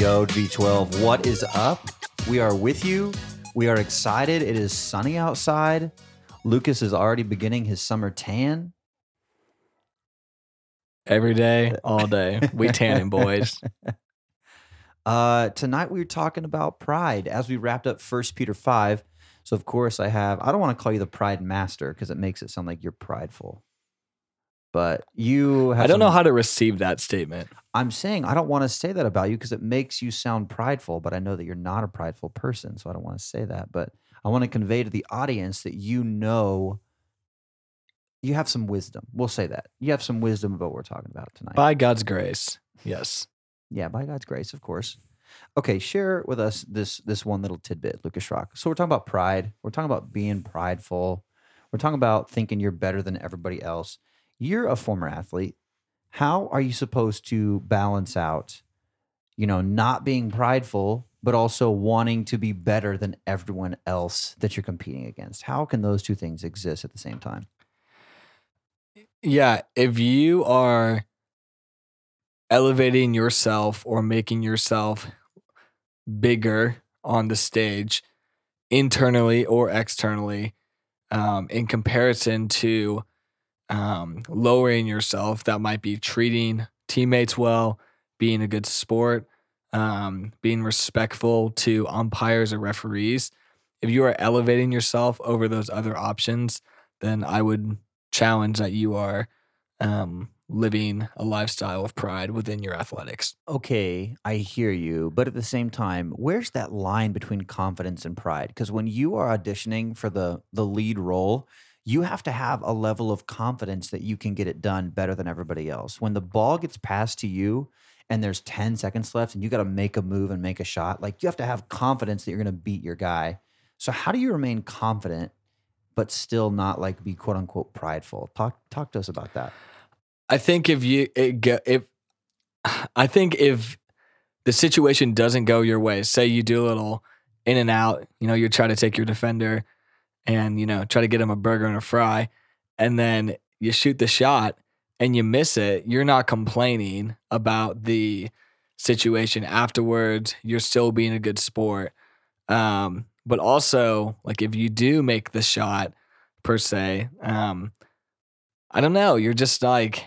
Yo, V12, what is up? We are with you. We are excited. It is sunny outside. Lucas is already beginning his summer tan. Every day, all day. We tanning boys. Uh, tonight we were talking about pride as we wrapped up First Peter 5. So, of course, I have, I don't want to call you the pride master because it makes it sound like you're prideful. But you have I don't know how to receive that statement. I'm saying I don't want to say that about you because it makes you sound prideful, but I know that you're not a prideful person, so I don't want to say that. But I want to convey to the audience that you know you have some wisdom. We'll say that. You have some wisdom about what we're talking about tonight. By God's grace. Yes. Yeah, by God's grace, of course. Okay, share with us this this one little tidbit, Lucas Rock. So we're talking about pride. We're talking about being prideful. We're talking about thinking you're better than everybody else. You're a former athlete. How are you supposed to balance out, you know, not being prideful, but also wanting to be better than everyone else that you're competing against? How can those two things exist at the same time? Yeah. If you are elevating yourself or making yourself bigger on the stage, internally or externally, um, in comparison to um, lowering yourself, that might be treating teammates well, being a good sport, um, being respectful to umpires or referees. If you are elevating yourself over those other options, then I would challenge that you are um, living a lifestyle of pride within your athletics. okay, I hear you, but at the same time, where's that line between confidence and pride? Because when you are auditioning for the the lead role, you have to have a level of confidence that you can get it done better than everybody else. When the ball gets passed to you and there's 10 seconds left and you got to make a move and make a shot, like you have to have confidence that you're going to beat your guy. So how do you remain confident but still not like be quote unquote prideful? Talk talk to us about that. I think if you go, if I think if the situation doesn't go your way, say you do a little in and out, you know, you try to take your defender and you know try to get him a burger and a fry, and then you shoot the shot and you miss it, you're not complaining about the situation afterwards. You're still being a good sport. Um, but also, like if you do make the shot per se, um, I don't know. You're just like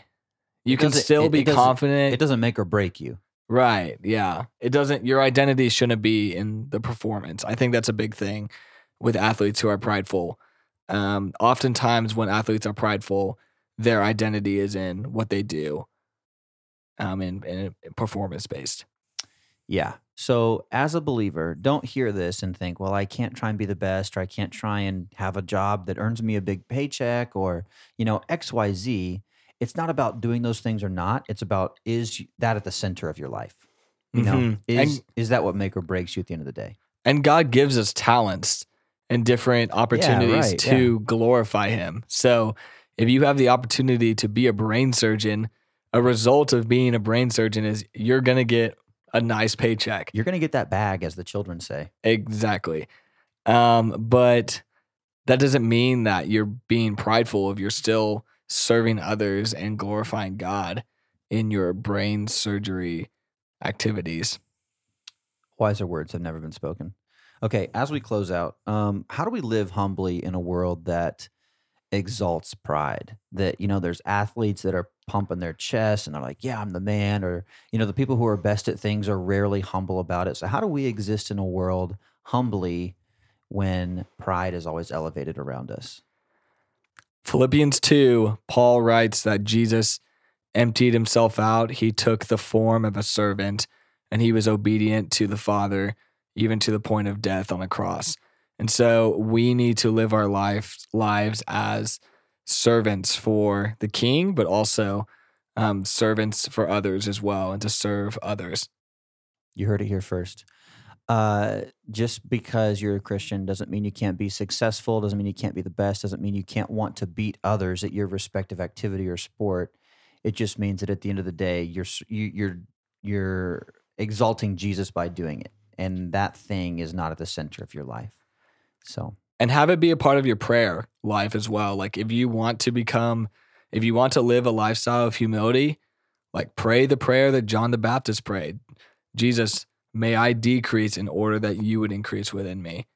you can still it- be it confident. It doesn't make or break you. Right. Yeah. It doesn't, your identity shouldn't be in the performance. I think that's a big thing with athletes who are prideful. Um, oftentimes, when athletes are prideful, their identity is in what they do um, and, and performance based. Yeah. So as a believer, don't hear this and think, well, I can't try and be the best or I can't try and have a job that earns me a big paycheck or, you know, XYZ. It's not about doing those things or not. It's about is that at the center of your life? You know, Mhm. is And- is that what make or breaks you at the end of the day? And God gives us talents and different opportunities right, to glorify Him. So if you have the opportunity to be a brain surgeon, a result of being a brain surgeon is you're going to get a nice paycheck. You're going to get that bag as the children say. Exactly. Um, but that doesn't mean that you're being prideful if you're still serving others and glorifying God in your brain surgery activities. Wiser words have never been spoken. Okay, as we close out, um, how do we live humbly in a world that exalts pride? That, you know, there's athletes that are pumping their chest and they're like, yeah, I'm the man. Or, you know, the people who are best at things are rarely humble about it. So, how do we exist in a world humbly when pride is always elevated around us? Philippians 2, Paul writes that Jesus emptied himself out. He took the form of a servant and he was obedient to the Father, even to the point of death on a cross. And so we need to live our life, lives as servants for the king, but also um, servants for others as well, and to serve others. You heard it here first. Uh, just because you're a Christian doesn't mean you can't be successful, doesn't mean you can't be the best, doesn't mean you can't want to beat others at your respective activity or sport. It just means that at the end of the day, you're you, you're you're exalting Jesus by doing it, and that thing is not at the center of your life. So and have it be a part of your prayer life as well. Like if you want to become, if you want to live a lifestyle of humility, like pray the prayer that John the Baptist prayed Jesus, may I decrease in order that you would increase within me.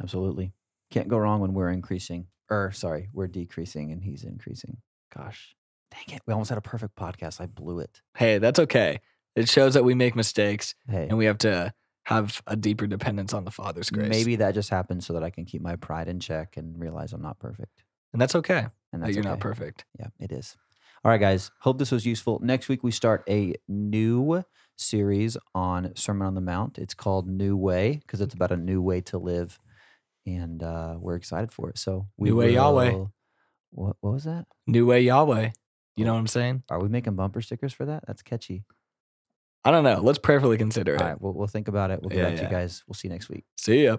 absolutely. Can't go wrong when we're increasing. Or sorry, we're decreasing and he's increasing. Gosh. Dang it. We almost had a perfect podcast. I blew it. Hey, that's okay. It shows that we make mistakes Hey. and we have to have a deeper dependence on the Father's grace. Maybe that just happens so that I can keep my pride in check and realize I'm not perfect. And that's okay And that that's you're not perfect. Yeah, it is. All right, guys. Hope this was useful. Next week we start a new series on Sermon on the Mount. It's called New Way because it's about a new way to live, and uh, we're excited for it. So we New way Yahweh. will- What What was that? New way Yahweh. You know what I'm saying? Are we making bumper stickers for that? That's catchy. I don't know. Let's prayerfully consider it. All right, we'll, we'll think about it. We'll get Yeah, back to you guys. We'll see you next week. See ya.